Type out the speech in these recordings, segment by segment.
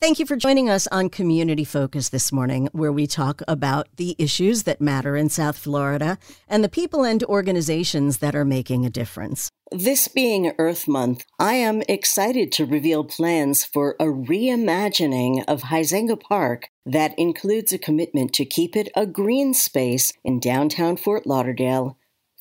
Thank you for joining us on Community Focus this morning, where we talk about the issues that matter in South Florida and the people and organizations that are making a difference. This being Earth Month, I am excited to reveal plans for a reimagining of Huizenga Park that includes a commitment to keep it a green space in downtown Fort Lauderdale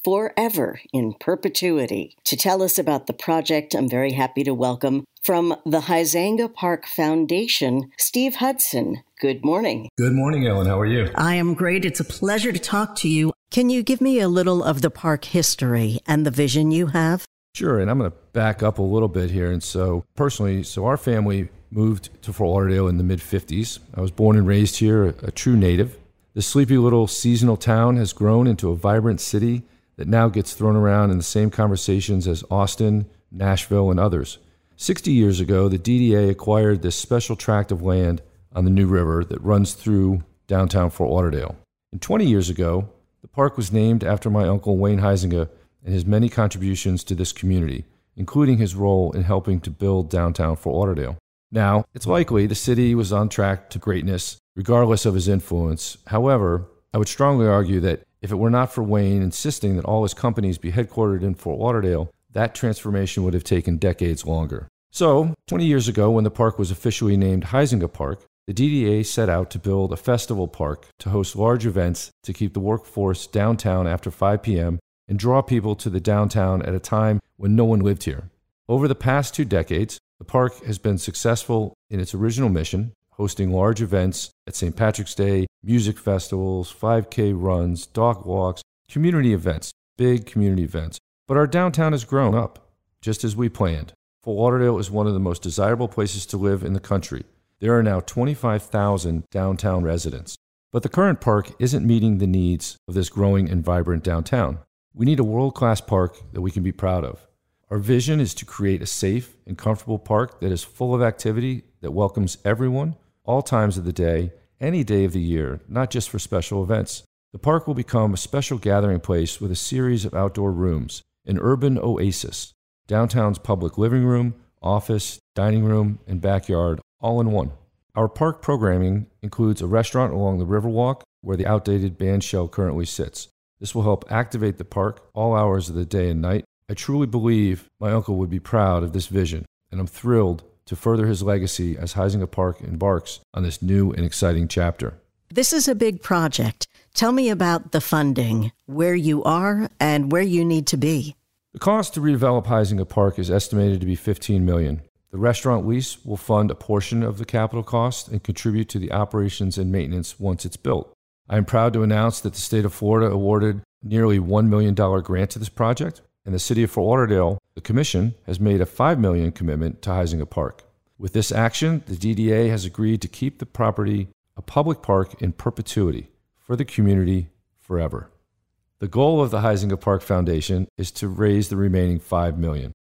forever in perpetuity. To tell us about the project, I'm very happy to welcome from the Huizenga Park Foundation, Steve Hudson. Good morning. Good morning, Ellen. How are you? I am great. It's a pleasure to talk to you. Can you give me a little of the park history and the vision you have? Sure. And I'm going to back up a little bit here. And so, personally, so our family moved to Fort Lauderdale in the mid 50s. I was born and raised here, a true native. The sleepy little seasonal town has grown into a vibrant city that now gets thrown around in the same conversations as Austin, Nashville, and others. 60 years ago, the DDA acquired this special tract of land on the New River that runs through downtown Fort Lauderdale. And 20 years ago, the park was named after my uncle Wayne Huizenga and his many contributions to this community, including his role in helping to build downtown Fort Lauderdale. Now, it's likely the city was on track to greatness, regardless of his influence. However, I would strongly argue that if it were not for Wayne insisting that all his companies be headquartered in Fort Lauderdale, that transformation would have taken decades longer. So, 20 years ago, when the park was officially named Huizenga Park, the DDA set out to build a festival park to host large events to keep the workforce downtown after 5 p.m. and draw people to the downtown at a time when no one lived here. Over the past two decades, the park has been successful in its original mission hosting large events at St. Patrick's Day, music festivals, 5K runs, dog walks, community events, big community events. But our downtown has grown up, just as we planned. Fort Lauderdale is one of the most desirable places to live in the country. There are now 25,000 downtown residents. But the current park isn't meeting the needs of this growing and vibrant downtown. We need a world class park that we can be proud of. Our vision is to create a safe and comfortable park that is full of activity that welcomes everyone all times of the day, any day of the year, not just for special events. The park will become a special gathering place with a series of outdoor rooms, an urban oasis, downtown's public living room, office, dining room, and backyard, all in one. Our park programming includes a restaurant along the Riverwalk where the outdated band shell currently sits. This will help activate the park all hours of the day and night. I truly believe my uncle would be proud of this vision, and I'm thrilled to further his legacy as Huizenga Park embarks on this new and exciting chapter. This is a big project. Tell me about the funding, where you are, and where you need to be. The cost to redevelop Huizenga Park is estimated to be 15 million. The restaurant lease will fund a portion of the capital cost and contribute to the operations and maintenance once it's built. I am proud to announce that the state of Florida awarded nearly $1 million grant to this project, and the city of Fort Lauderdale, the commission, has made a 5 million commitment to Huizenga Park. With this action, the DDA has agreed to keep the property a public park in perpetuity for the community forever. The goal of the Huizenga Park Foundation is to raise the remaining 5 million.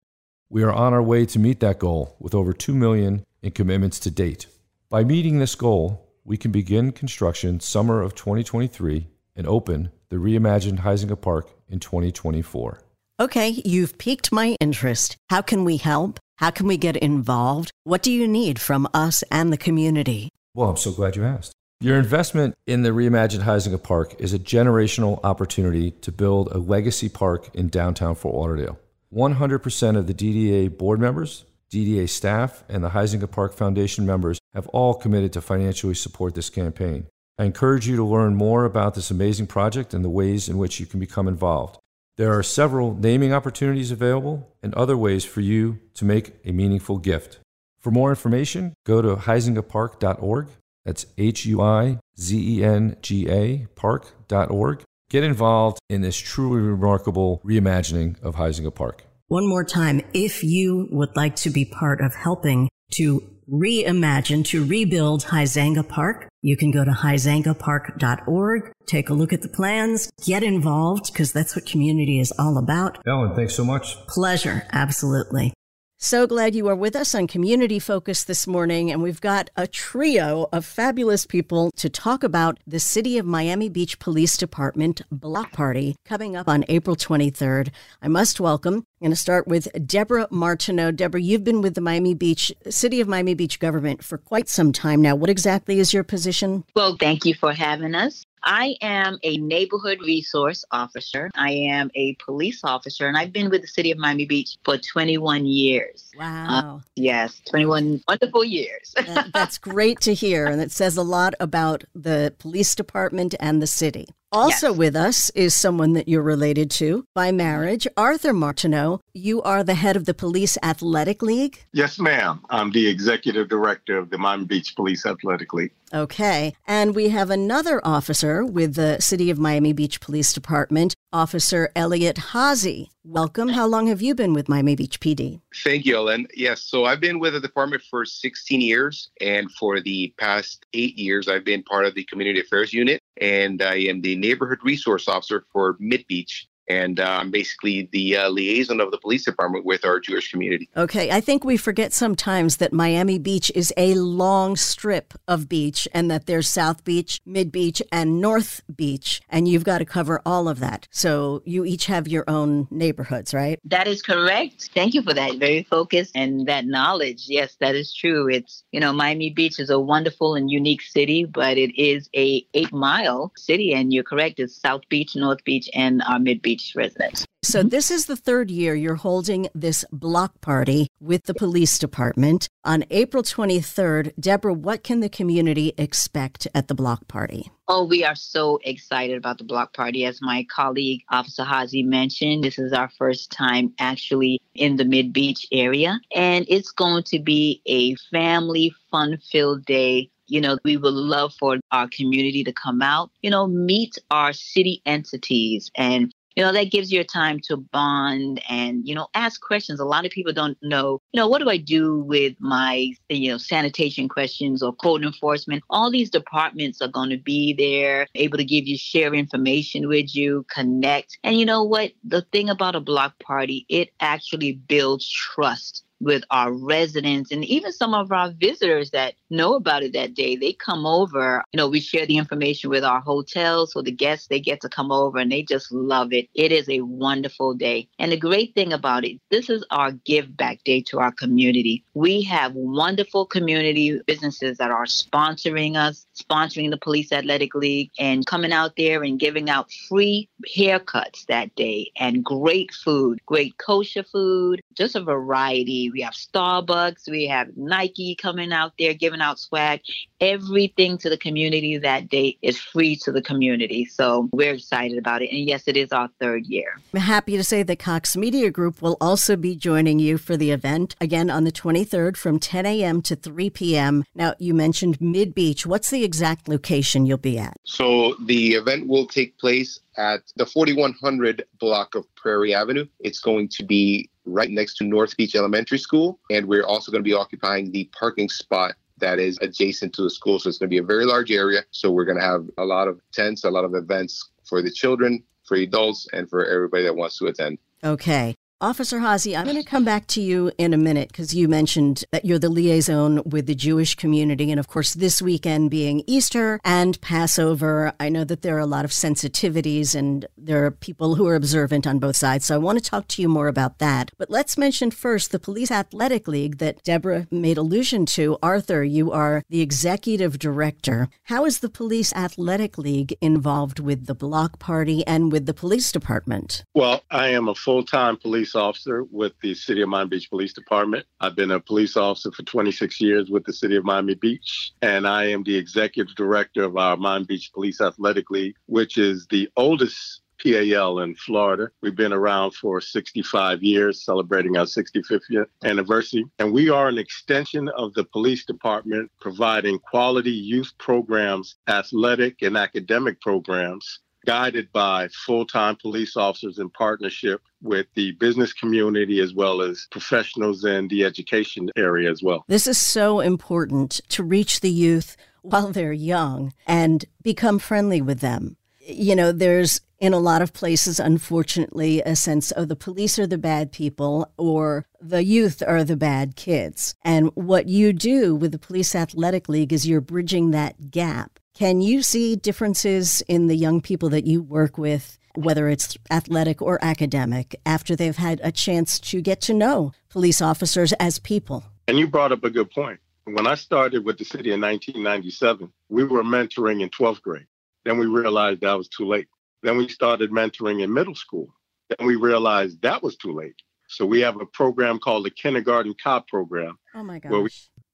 We are on our way to meet that goal with over 2 million in commitments to date. By meeting this goal, we can begin construction summer of 2023 and open the reimagined Huizenga Park in 2024. Okay, you've piqued my interest. How can we help? How can we get involved? What do you need from us and the community? Well, I'm so glad you asked. Your investment in the reimagined Huizenga Park is a generational opportunity to build a legacy park in downtown Fort Lauderdale. 100% of the DDA board members, DDA staff, and the Huizenga Park Foundation members have all committed to financially support this campaign. I encourage you to learn more about this amazing project and the ways in which you can become involved. There are several naming opportunities available and other ways for you to make a meaningful gift. For more information, go to huizengapark.org. That's H U I Z E N G A park.org. Get involved in this truly remarkable reimagining of Huizenga Park. One more time, if you would like to be part of helping to reimagine, to rebuild Huizenga Park, you can go to huizengapark.org, take a look at the plans, get involved, because that's what community is all about. Ellen, thanks so much. Pleasure, absolutely. So glad you are with us on Community Focus this morning, and we've got a trio of fabulous people to talk about the City of Miami Beach Police Department block party coming up on April 23rd. I must welcome, I'm going to start with Deborah Martineau. Deborah, you've been with the Miami Beach, City of Miami Beach government for quite some time now. What exactly is your position? Well, thank you for having us. I am a neighborhood resource officer. I am a police officer, and I've been with the city of Miami Beach for 21 years. Wow. Uh, yes, 21 wonderful years. that, that's great to hear, and it says a lot about the police department and the city. Also Yes. with us is someone that you're related to by marriage, Arthur Martineau. You are the head of the Police Athletic League. Yes, ma'am. I'm the executive director of the Miami Beach Police Athletic League. Okay. And we have another officer with the City of Miami Beach Police Department, Officer Eliut Hazzi. Welcome. How long have you been with Miami Beach PD? Thank you, Ellen. Yes, so I've been with the department for 16 years, and for the past eight years, I've been part of the community affairs unit, and I am the neighborhood resource officer for Mid Beach. And uh, I'm basically the uh, liaison of the police department with our Jewish community. Okay, I think we forget sometimes that Miami Beach is a long strip of beach and that there's South Beach, Mid Beach, and North Beach, and you've got to cover all of that. So you each have your own neighborhoods, right? That is correct. Thank you for that. Very focused and that knowledge. Yes, that is true. It's, you know, Miami Beach is a wonderful and unique city, but it is a eight mile city. And you're correct. It's South Beach, North Beach, and our Mid Beach residents. So this is the third year you're holding this block party with the police department. On April 23rd, Deborah, what can the community expect at the block party? Oh, we are so excited about the block party. As my colleague Officer Hazzi mentioned, this is our first time actually in the Mid Beach area. And it's going to be a family fun filled day. You know, we would love for our community to come out, you know, meet our city entities and you know that gives you a time to bond and you know ask questions. A lot of people don't know you know what do i do with my you know sanitation questions or code enforcement? All these departments are going to be there able to give you share information with you connect. And you know what? The thing about a block party it actually builds trust with our residents and even some of our visitors that know about it that day. They come over you know we share the information with our hotels so the guests they get to come over and they just love it. It is a wonderful day. And the great thing about it this is our give back day to our community. We have wonderful community businesses that are sponsoring us sponsoring the police athletic league and coming out there and giving out free haircuts that day and great food great kosher food just a variety we have Starbucks, we have Nike coming out there giving out swag. Everything to the community that day is free to the community. So we're excited about it. And yes, it is our third year. I'm happy to say that Cox Media Group will also be joining you for the event again on the 23rd from 10 a.m. to 3 p.m. Now, you mentioned Mid Beach. What's the exact location you'll be at? So the event will take place at the 4100 block of Prairie Avenue. It's going to be right next to North Beach Elementary School, and we're also going to be occupying the parking spot that is adjacent to the school. So it's going to be a very large area. So we're going to have a lot of tents, a lot of events for the children, for adults, and for everybody that wants to attend. Okay. Officer Hazzi, I'm going to come back to you in a minute because you mentioned that you're the liaison with the Jewish community. And of course, this weekend being Easter and Passover, I know that there are a lot of sensitivities and there are people who are observant on both sides. So I want to talk to you more about that. But let's mention first the Police Athletic League that Deborah made allusion to. Arthur, you are the executive director. How is the Police Athletic League involved with the block party and with the police department? Well, I am a full time police officer with the City of Miami Beach Police Department. I've been a police officer for 26 years with the City of Miami Beach, and I am the executive director of our Miami Beach Police Athletic League, which is the oldest PAL in Florida. We've been around for 65 years, celebrating our 65th year anniversary. And we are an extension of the police department, providing quality youth programs, athletic and academic programs guided by full-time police officers in partnership with the business community as well as professionals in the education area as well. This is so important to reach the youth while they're young and become friendly with them. You know, there's in a lot of places, unfortunately, a sense of the police are the bad people or the youth are the bad kids. And what you do with the Police Athletic League is you're bridging that gap. Can you see differences in the young people that you work with, whether it's athletic or academic, after they've had a chance to get to know police officers as people? And you brought up a good point. When I started with the city in 1997, we were mentoring in 12th grade. Then we realized that was too late. Then we started mentoring in middle school. Then we realized that was too late. So we have a program called the Kindergarten Cop Program. Oh my gosh. Where we,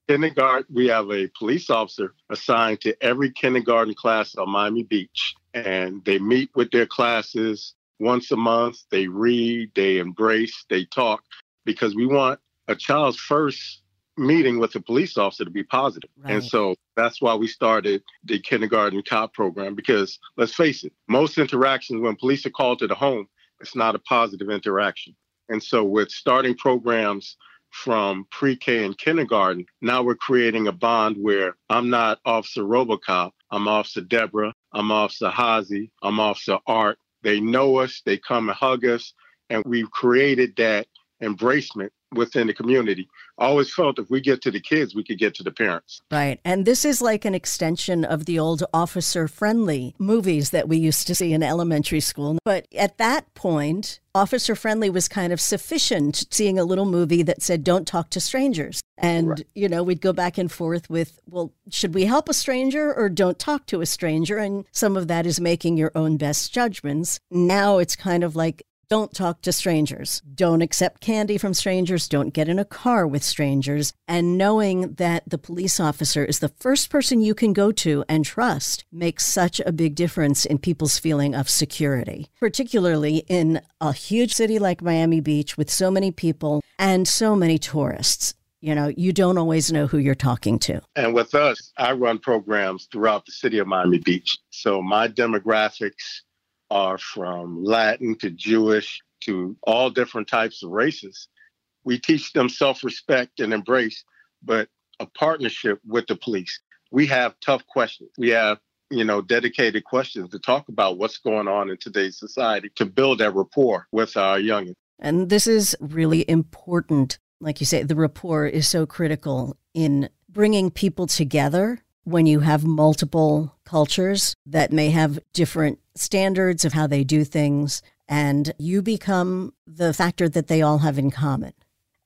kindergarten, we have a police officer assigned to every kindergarten class on Miami Beach, and they meet with their classes once a month. They read, they embrace, they talk, because we want a child's first meeting with a police officer to be positive. Right. And so that's why we started the kindergarten cop program because let's face it, most interactions when police are called to the home, it's not a positive interaction. And so with starting programs from pre-K and kindergarten, now we're creating a bond where I'm not Officer Robocop, I'm Officer Deborah, I'm Officer Hazzi, I'm Officer Art. They know us, they come and hug us, and we've created that embracement within the community. I always felt if we get to the kids, we could get to the parents. Right. And this is like an extension of the old officer friendly movies that we used to see in elementary school. But at that point, officer friendly was kind of sufficient seeing a little movie that said don't talk to strangers and right. you know we'd go back and forth with well should we help a stranger or don't talk to a stranger and some of that is making your own best judgments now it's kind of like don't talk to strangers. Don't accept candy from strangers. Don't get in a car with strangers. And knowing that the police officer is the first person you can go to and trust makes such a big difference in people's feeling of security, particularly in a huge city like Miami Beach with so many people and so many tourists you know you don't always know who you're talking to and with us i run programs throughout the city of miami beach so my demographics are from Latin to Jewish to all different types of races. We teach them self respect and embrace, but a partnership with the police. We have tough questions. We have, you know, dedicated questions to talk about what's going on in today's society to build that rapport with our young. And this is really important. Like you say, the rapport is so critical in bringing people together when you have multiple cultures that may have different standards of how they do things, and you become the factor that they all have in common.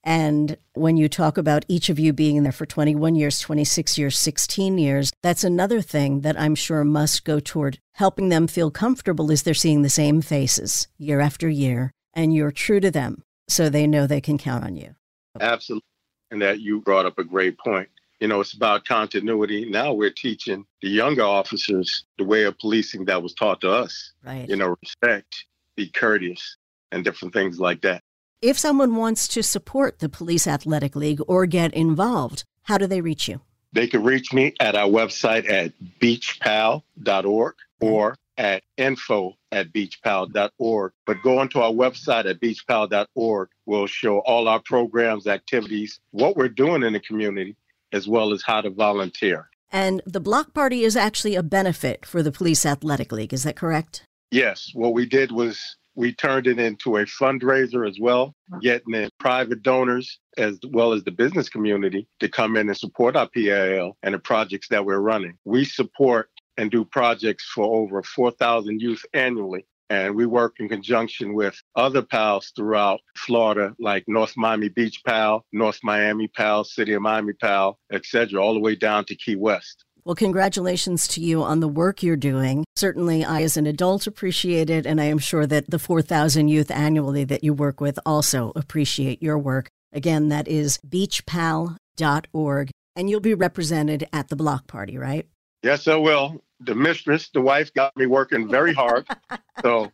And when you talk about each of you being there for 21 years, 26 years, 16 years, that's another thing that I'm sure must go toward helping them feel comfortable as they're seeing the same faces year after year, and you're true to them so they know they can count on you. Absolutely. And that you brought up a great point. You know, it's about continuity. Now we're teaching the younger officers the way of policing that was taught to us. Right. You know, respect, be courteous, and different things like that. If someone wants to support the Police Athletic League or get involved, how do they reach you? They can reach me at our website at beachpal.org or at info at beachpal.org. But go onto our website at beachpal.org. We'll show all our programs, activities, what we're doing in the community, as well as how to volunteer. And the block party is actually a benefit for the Police Athletic League. Is that correct? Yes. What we did was we turned it into a fundraiser as well, getting in private donors as well as the business community to come in and support our PAL and the projects that we're running. We support and do projects for over 4,000 youth annually and we work in conjunction with other PALs throughout Florida, like North Miami Beach PAL, North Miami PAL, City of Miami PAL, etc., all the way down to Key West. Well, congratulations to you on the work you're doing. Certainly, I, as an adult, appreciate it, and I am sure that the 4,000 youth annually that you work with also appreciate your work. Again, that is beachpal.org, and you'll be represented at the block party, right? Yes, I will the mistress, the wife, got me working very hard. so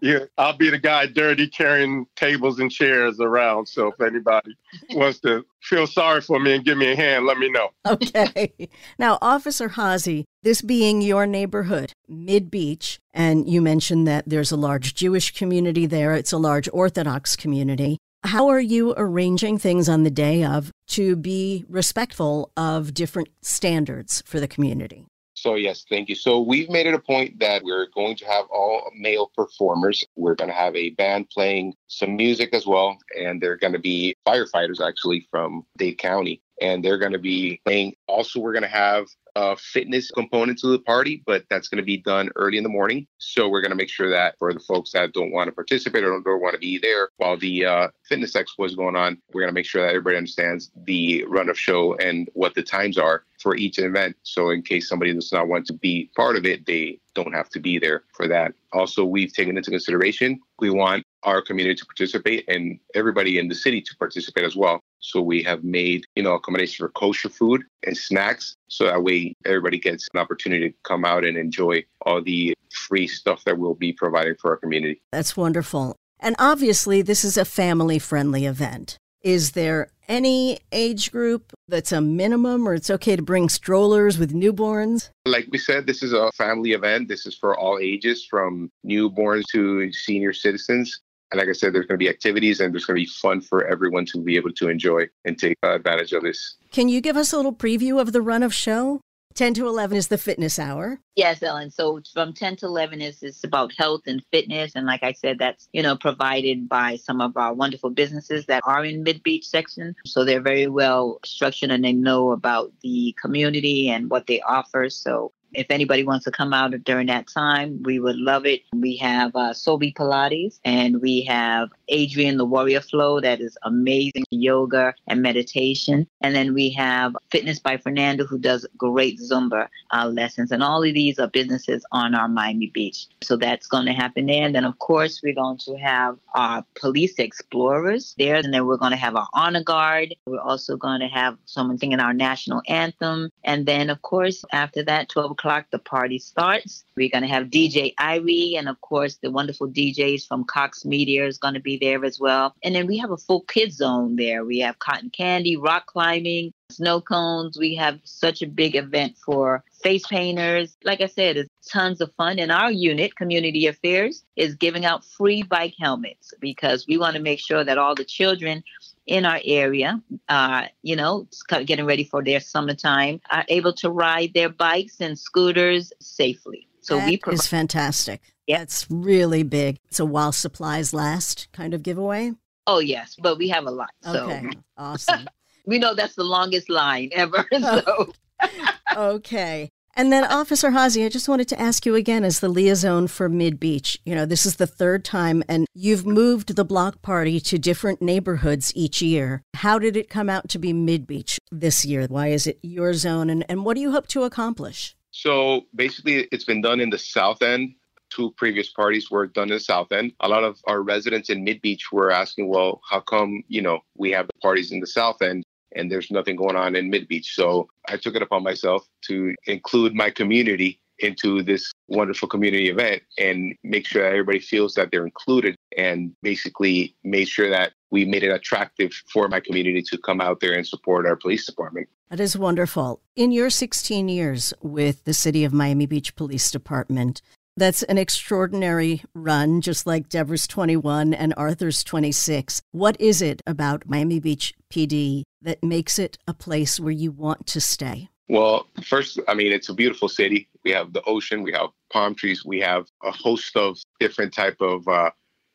yeah, I'll be the guy dirty carrying tables and chairs around. So if anybody wants to feel sorry for me and give me a hand, let me know. Okay. Now, Officer Hazzi, this being your neighborhood, Mid Beach, and you mentioned that there's a large Jewish community there, it's a large Orthodox community. How are you arranging things on the day of to be respectful of different standards for the community? So, yes, thank you. So, we've made it a point that we're going to have all male performers. We're going to have a band playing some music as well. And they're going to be firefighters actually from Dade County. And they're going to be playing. Also, we're going to have a fitness component to the party, but that's going to be done early in the morning. So we're going to make sure that for the folks that don't want to participate or don't want to be there while the uh, fitness expo is going on, we're going to make sure that everybody understands the run of show and what the times are for each event. So in case somebody does not want to be part of it, they don't have to be there for that. Also, we've taken into consideration we want our community to participate and everybody in the city to participate as well. So we have made, you know, accommodation for kosher food and snacks. So that way everybody gets an opportunity to come out and enjoy all the free stuff that we'll be providing for our community. That's wonderful. And obviously, this is a family friendly event. Is there any age group that's a minimum, or it's okay to bring strollers with newborns? Like we said, this is a family event. This is for all ages, from newborns to senior citizens. And like I said, there's going to be activities and there's going to be fun for everyone to be able to enjoy and take advantage of this. Can you give us a little preview of the run of show? 10 to 11 is the fitness hour. Yes, Ellen. So from 10 to 11 is it's about health and fitness. And like I said, that's, you know, provided by some of our wonderful businesses that are in Mid Beach section. So they're very well structured and they know about the community and what they offer. So if anybody wants to come out during that time, we would love it. We have uh, Sobi Pilates and we have Adrian the Warrior Flow that is amazing yoga and meditation. And then we have Fitness by Fernando who does great Zumba uh, lessons. And all of these are businesses on our Miami Beach. So that's going to happen there. And then, of course, we're going to have our police explorers there. And then we're going to have our honor guard. We're also going to have someone singing our national anthem. And then, of course, after that, 12 o'clock, the party starts. We're going to have DJ Irie. And of course, the wonderful DJs from Cox Media is going to be there as well. And then we have a full kids zone there. We have cotton candy, rock climbing, snow cones. We have such a big event for face painters. Like I said, it's tons of fun. And our unit, Community Affairs, is giving out free bike helmets because we want to make sure that all the children in our area, uh, you know, getting ready for their summertime, are able to ride their bikes and scooters safely. So that we provide- is fantastic. Yeah. That's really big. It's a while supplies last kind of giveaway. Oh yes, but we have a lot. So. Okay. Awesome. we know that's the longest line ever. So Okay. And then Officer Hazzi, I just wanted to ask you again as the liaison for Mid Beach. You know, this is the third time and you've moved the block party to different neighborhoods each year. How did it come out to be Mid Beach this year? Why is it your zone and, and what do you hope to accomplish? So basically, it's been done in the South End. Two previous parties were done in the South End. A lot of our residents in Mid Beach were asking, well, how come, you know, we have the parties in the South End and there's nothing going on in Mid Beach? So I took it upon myself to include my community into this wonderful community event and make sure that everybody feels that they're included and basically made sure that we made it attractive for my community to come out there and support our police department. That is wonderful. In your 16 years with the City of Miami Beach Police Department, that's an extraordinary run, just like Deborah's 21 and Arthur's 26. What is it about Miami Beach PD that makes it a place where you want to stay? Well, first, I mean, it's a beautiful city. We have the ocean, we have palm trees, we have a host of different type of uh,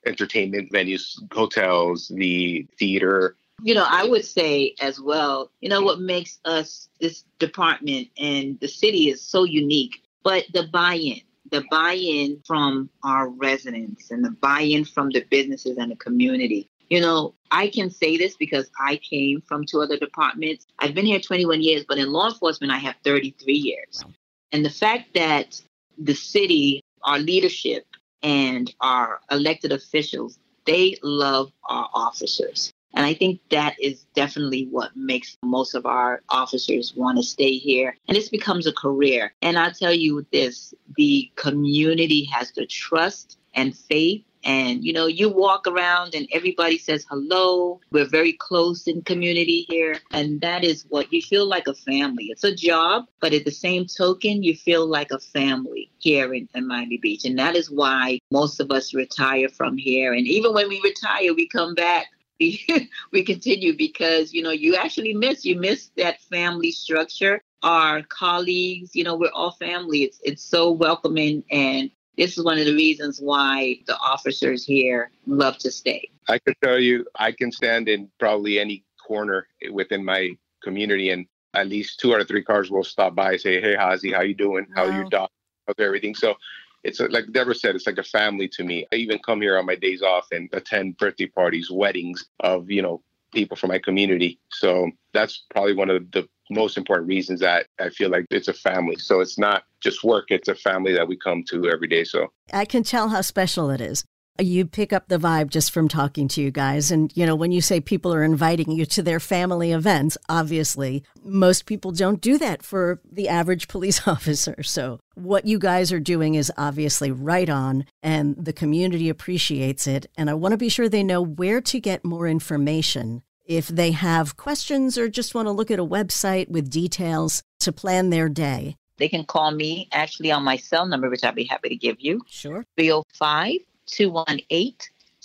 entertainment venues, hotels, the theater. You know, I would say as well, you know, what makes us, this department and the city is so unique, but the buy in, the buy in from our residents and the buy in from the businesses and the community. You know, I can say this because I came from two other departments. I've been here 21 years, but in law enforcement, I have 33 years. Wow. And the fact that the city, our leadership, and our elected officials, they love our officers. And I think that is definitely what makes most of our officers want to stay here. And this becomes a career. And I'll tell you this the community has the trust and faith and you know, you walk around and everybody says hello. We're very close in community here. And that is what you feel like a family. It's a job, but at the same token, you feel like a family here in, in Miami Beach. And that is why most of us retire from here. And even when we retire, we come back we continue because you know you actually miss you miss that family structure our colleagues. You know, we're all family. It's it's so welcoming and this is one of the reasons why the officers here love to stay. I can tell you, I can stand in probably any corner within my community, and at least two out of three cars will stop by and say, "Hey, Hazzi, how you doing? How wow. your dog? How's everything?" So it's a, like Deborah said, it's like a family to me. I even come here on my days off and attend birthday parties, weddings of you know people from my community. So that's probably one of the most important reasons that I feel like it's a family. So it's not just work, it's a family that we come to every day. So I can tell how special it is. You pick up the vibe just from talking to you guys. And, you know, when you say people are inviting you to their family events, obviously, most people don't do that for the average police officer. So, what you guys are doing is obviously right on, and the community appreciates it. And I want to be sure they know where to get more information if they have questions or just want to look at a website with details to plan their day. They can call me actually on my cell number, which I'll be happy to give you. Sure. 305 218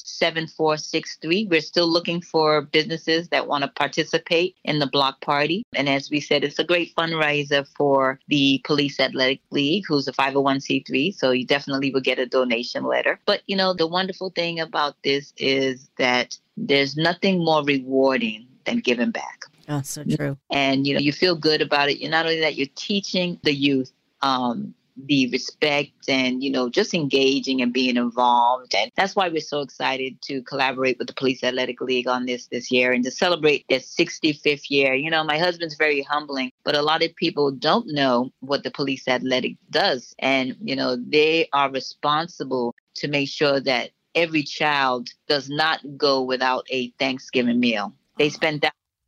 7463. We're still looking for businesses that want to participate in the block party. And as we said, it's a great fundraiser for the Police Athletic League, who's a 501c3. So you definitely will get a donation letter. But, you know, the wonderful thing about this is that there's nothing more rewarding than giving back. Oh, so true. And, you know, you feel good about it. You're not only that, you're teaching the youth um, the respect and you know just engaging and being involved. And that's why we're so excited to collaborate with the police athletic league on this this year and to celebrate their 65th year. You know my husband's very humbling but a lot of people don't know what the police athletic does. And you know they are responsible to make sure that every child does not go without a thanksgiving meal. They uh-huh. spend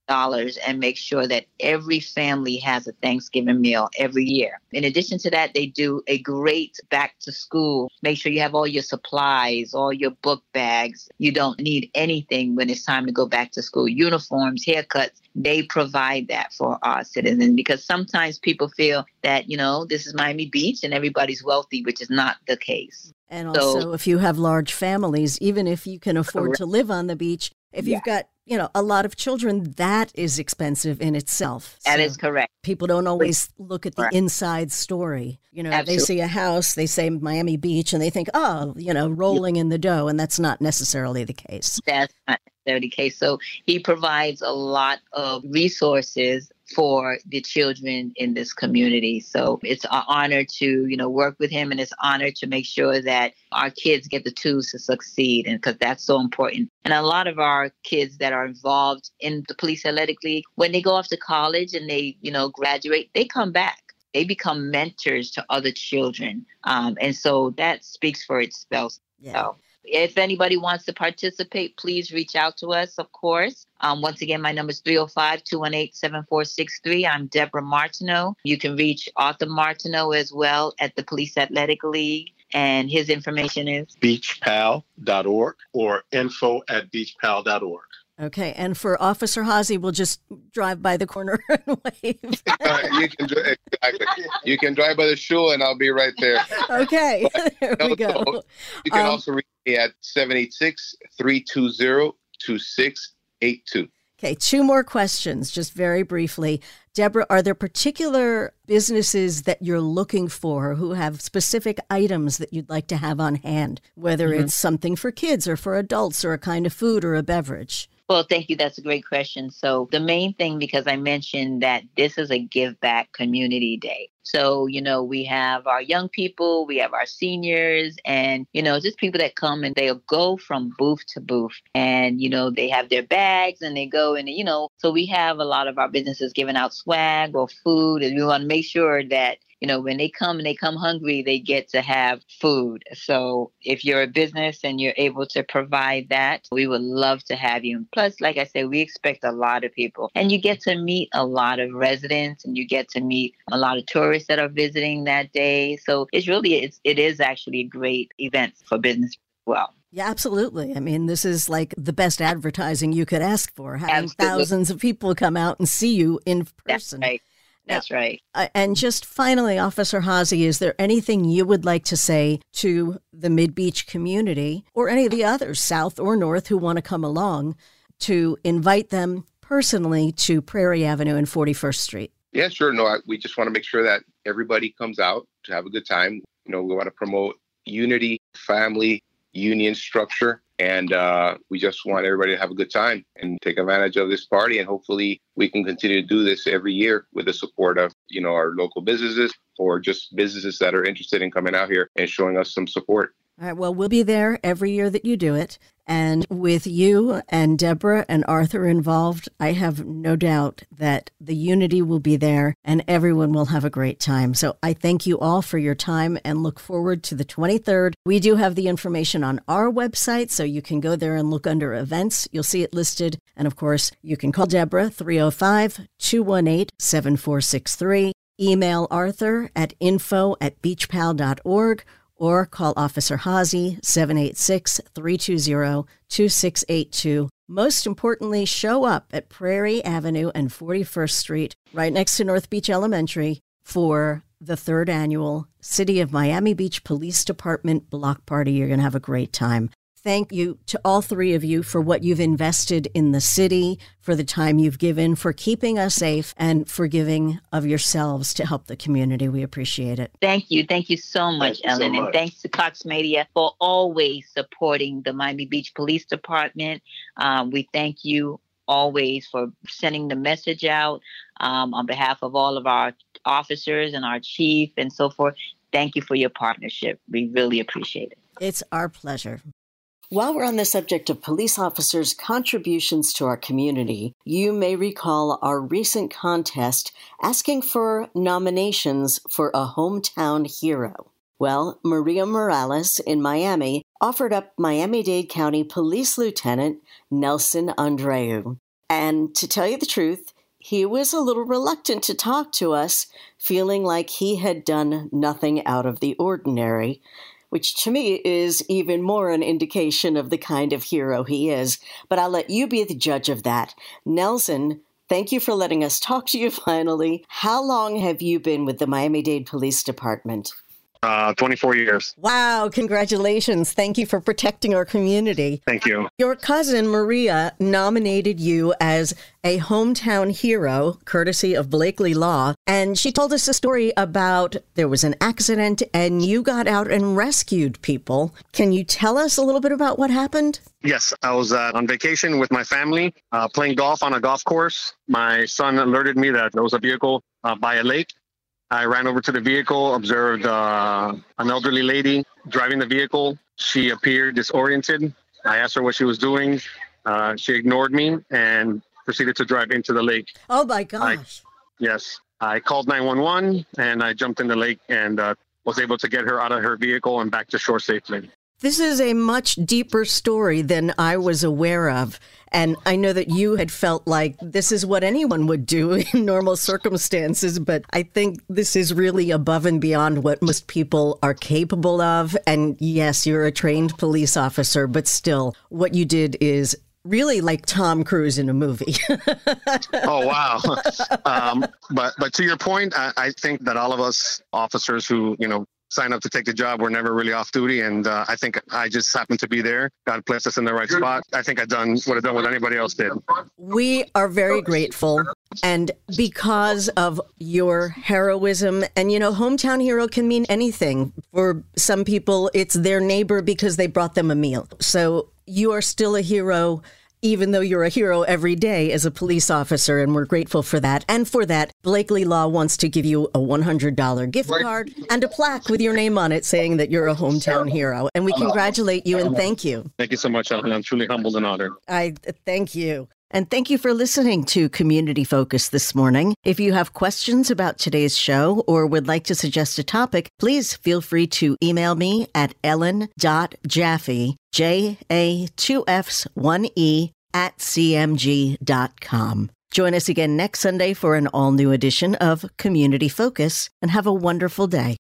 dollars and make sure that every family has a Thanksgiving meal every year. In addition to that, they do a great back to school. Make sure you have all your supplies, all your book bags. You don't need anything when it's time to go back to school. Uniforms, haircuts, they provide that for our citizens because sometimes people feel that, you know, this is Miami Beach and everybody's wealthy, which is not the case. And also, so, if you have large families, even if you can afford correct. to live on the beach, if yeah. you've got you know, a lot of children, that is expensive in itself. That so is correct. People don't always look at the correct. inside story. You know, Absolutely. they see a house, they say Miami Beach, and they think, oh, you know, rolling in the dough. And that's not necessarily the case. That's not necessarily the case. So he provides a lot of resources for the children in this community. So it's an honor to, you know, work with him and it's an honor to make sure that our kids get the tools to succeed and because that's so important. And a lot of our kids that are involved in the police athletic league, when they go off to college and they, you know, graduate, they come back. They become mentors to other children. Um, and so that speaks for itself. Yeah. So if anybody wants to participate, please reach out to us, of course. Um, once again, my number is 305 218 7463. I'm Deborah Martineau. You can reach Arthur Martineau as well at the Police Athletic League. And his information is beachpal.org or info at beachpal.org. Okay, and for Officer Hazzi, we'll just drive by the corner and wave. you, can, exactly. you can drive by the shul, and I'll be right there. Okay, there we go. You can um, also reach me at 786-320-2682. Okay, two more questions, just very briefly. Deborah, are there particular businesses that you're looking for who have specific items that you'd like to have on hand, whether mm-hmm. it's something for kids or for adults or a kind of food or a beverage? Well, thank you. That's a great question. So, the main thing, because I mentioned that this is a give back community day. So, you know, we have our young people, we have our seniors, and, you know, just people that come and they'll go from booth to booth and, you know, they have their bags and they go and, you know, so we have a lot of our businesses giving out swag or food, and we want to make sure that you know, when they come and they come hungry, they get to have food. So if you're a business and you're able to provide that, we would love to have you. Plus, like I said, we expect a lot of people and you get to meet a lot of residents and you get to meet a lot of tourists that are visiting that day. So it's really, it's, it is actually a great event for business as well. Yeah, absolutely. I mean, this is like the best advertising you could ask for, having absolutely. thousands of people come out and see you in person. That's right. That's right. Uh, and just finally, Officer Hazzi, is there anything you would like to say to the Mid Beach community or any of the others, South or North, who want to come along to invite them personally to Prairie Avenue and 41st Street? Yeah, sure. No, I, we just want to make sure that everybody comes out to have a good time. You know, we want to promote unity, family, union structure, and uh, we just want everybody to have a good time and take advantage of this party. And hopefully, we can continue to do this every year with the support of you know our local businesses or just businesses that are interested in coming out here and showing us some support. All right. Well, we'll be there every year that you do it. And with you and Deborah and Arthur involved, I have no doubt that the unity will be there and everyone will have a great time. So I thank you all for your time and look forward to the 23rd. We do have the information on our website, so you can go there and look under events. You'll see it listed. And of course, you can call Deborah 305 218 7463. Email Arthur at info at beachpal.org or call Officer Hazzi 786 320 2682. Most importantly, show up at Prairie Avenue and 41st Street, right next to North Beach Elementary, for the third annual City of Miami Beach Police Department Block Party. You're going to have a great time. Thank you to all three of you for what you've invested in the city, for the time you've given, for keeping us safe, and for giving of yourselves to help the community. We appreciate it. Thank you. Thank you so much, you so Ellen. much. And thanks to Cox Media for always supporting the Miami Beach Police Department. Um, we thank you always for sending the message out um, on behalf of all of our officers and our chief and so forth. Thank you for your partnership. We really appreciate it. It's our pleasure. While we're on the subject of police officers' contributions to our community, you may recall our recent contest asking for nominations for a hometown hero. Well, Maria Morales in Miami offered up Miami Dade County Police Lieutenant Nelson Andreu. And to tell you the truth, he was a little reluctant to talk to us, feeling like he had done nothing out of the ordinary which to me is even more an indication of the kind of hero he is. But I'll let you be the judge of that. Nelson, thank you for letting us talk to you finally. How long have you been with the Miami Dade Police Department? Uh, 24 years. Wow, congratulations. Thank you for protecting our community. Thank you. Your cousin Maria nominated you as a hometown hero, courtesy of Blakely Law. And she told us a story about there was an accident and you got out and rescued people. Can you tell us a little bit about what happened? Yes, I was uh, on vacation with my family, uh, playing golf on a golf course. My son alerted me that there was a vehicle uh, by a lake. I ran over to the vehicle, observed uh, an elderly lady driving the vehicle. She appeared disoriented. I asked her what she was doing. Uh, she ignored me and proceeded to drive into the lake. Oh my gosh. Yes, I called 911 and I jumped in the lake and uh, was able to get her out of her vehicle and back to shore safely. This is a much deeper story than I was aware of. And I know that you had felt like this is what anyone would do in normal circumstances, but I think this is really above and beyond what most people are capable of. And yes, you're a trained police officer, but still, what you did is really like Tom Cruise in a movie. oh wow! um, but but to your point, I, I think that all of us officers who you know sign up to take the job were never really off duty, and uh, I think I just happened to be there. God placed us in the right spot. I think I done would have done what anybody else did. we are very grateful. And because of your heroism, and you know, hometown hero can mean anything. For some people, it's their neighbor because they brought them a meal. So you are still a hero, even though you're a hero every day as a police officer, and we're grateful for that. And for that, Blakely Law wants to give you a $100 gift card and a plaque with your name on it saying that you're a hometown hero. And we congratulate you and thank you. Thank you so much, Ellen. I'm truly humbled and honored. I thank you. And thank you for listening to Community Focus this morning. If you have questions about today's show or would like to suggest a topic, please feel free to email me at ellen.jaffe, J A 2 F's 1 E, at cmg.com. Join us again next Sunday for an all new edition of Community Focus and have a wonderful day.